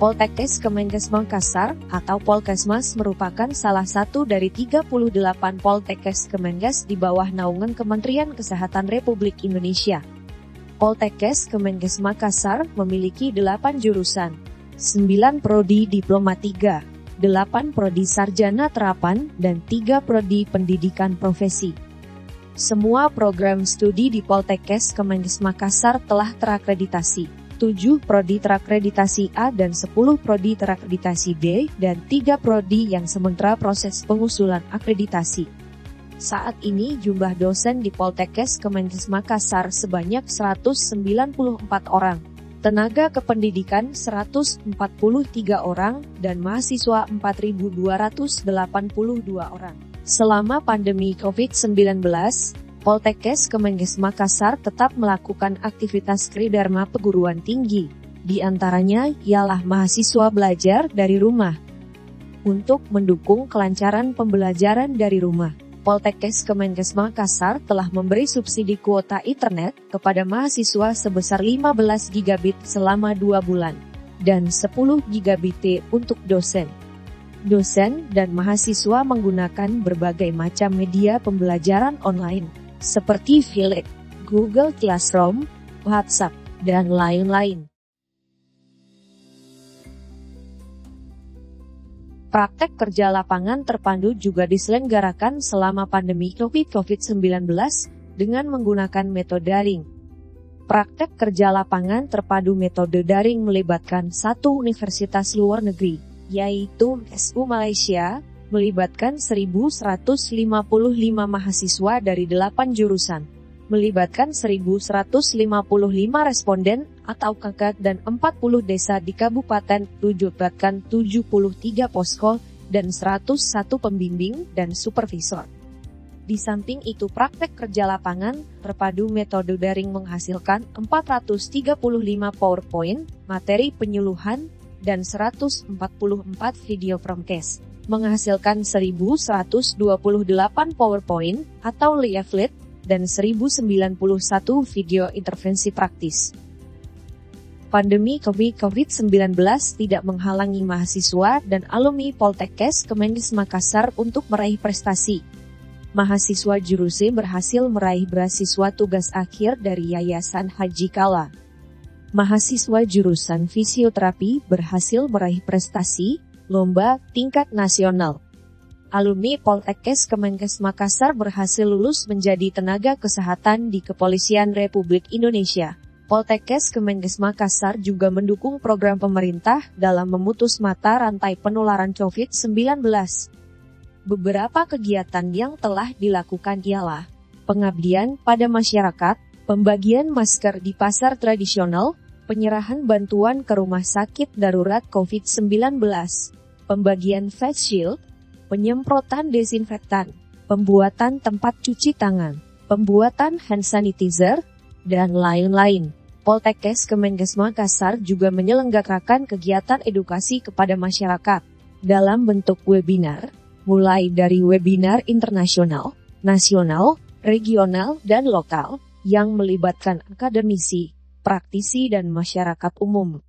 Poltekkes Kemenkes Makassar atau Polkesmas merupakan salah satu dari 38 Poltekkes Kemenkes di bawah naungan Kementerian Kesehatan Republik Indonesia. Poltekkes Kemenkes Makassar memiliki 8 jurusan, 9 prodi diploma 3, 8 prodi sarjana terapan, dan 3 prodi pendidikan profesi. Semua program studi di Poltekkes Kemenkes Makassar telah terakreditasi. 7 prodi terakreditasi A dan 10 prodi terakreditasi B, dan 3 prodi yang sementara proses pengusulan akreditasi. Saat ini jumlah dosen di Poltekkes Kemenkes Makassar sebanyak 194 orang, tenaga kependidikan 143 orang, dan mahasiswa 4.282 orang. Selama pandemi COVID-19, Poltekkes Kemenkes Makassar tetap melakukan aktivitas Kridharma perguruan tinggi. Di antaranya ialah mahasiswa belajar dari rumah. Untuk mendukung kelancaran pembelajaran dari rumah, Poltekkes Kemenkes Makassar telah memberi subsidi kuota internet kepada mahasiswa sebesar 15 gigabit selama 2 bulan dan 10 gigabit untuk dosen. Dosen dan mahasiswa menggunakan berbagai macam media pembelajaran online seperti Philip, Google Classroom, WhatsApp, dan lain-lain. Praktek kerja lapangan terpadu juga diselenggarakan selama pandemi COVID-19 dengan menggunakan metode daring. Praktek kerja lapangan terpadu metode daring melibatkan satu universitas luar negeri, yaitu SU Malaysia, melibatkan 1.155 mahasiswa dari 8 jurusan, melibatkan 1.155 responden atau kakak dan 40 desa di Kabupaten, tujuhbatkan 73 posko, dan 101 pembimbing dan supervisor. Di samping itu praktek kerja lapangan, terpadu metode daring menghasilkan 435 PowerPoint, materi penyuluhan, dan 144 video promcast menghasilkan 1128 PowerPoint atau leaflet dan 1091 video intervensi praktis. Pandemi COVID-19 tidak menghalangi mahasiswa dan alumni Poltekkes Kemenkes Makassar untuk meraih prestasi. Mahasiswa Juruse berhasil meraih beasiswa tugas akhir dari Yayasan Haji Kala. Mahasiswa jurusan fisioterapi berhasil meraih prestasi lomba tingkat nasional. Alumni Poltekkes Kemenkes Makassar berhasil lulus menjadi tenaga kesehatan di Kepolisian Republik Indonesia. Poltekkes Kemenkes Makassar juga mendukung program pemerintah dalam memutus mata rantai penularan COVID-19. Beberapa kegiatan yang telah dilakukan ialah pengabdian pada masyarakat, pembagian masker di pasar tradisional, penyerahan bantuan ke rumah sakit darurat COVID-19, pembagian face shield, penyemprotan desinfektan, pembuatan tempat cuci tangan, pembuatan hand sanitizer, dan lain-lain. Poltekkes Kemenkes Makassar juga menyelenggarakan kegiatan edukasi kepada masyarakat dalam bentuk webinar, mulai dari webinar internasional, nasional, regional, dan lokal, yang melibatkan akademisi, praktisi dan masyarakat umum.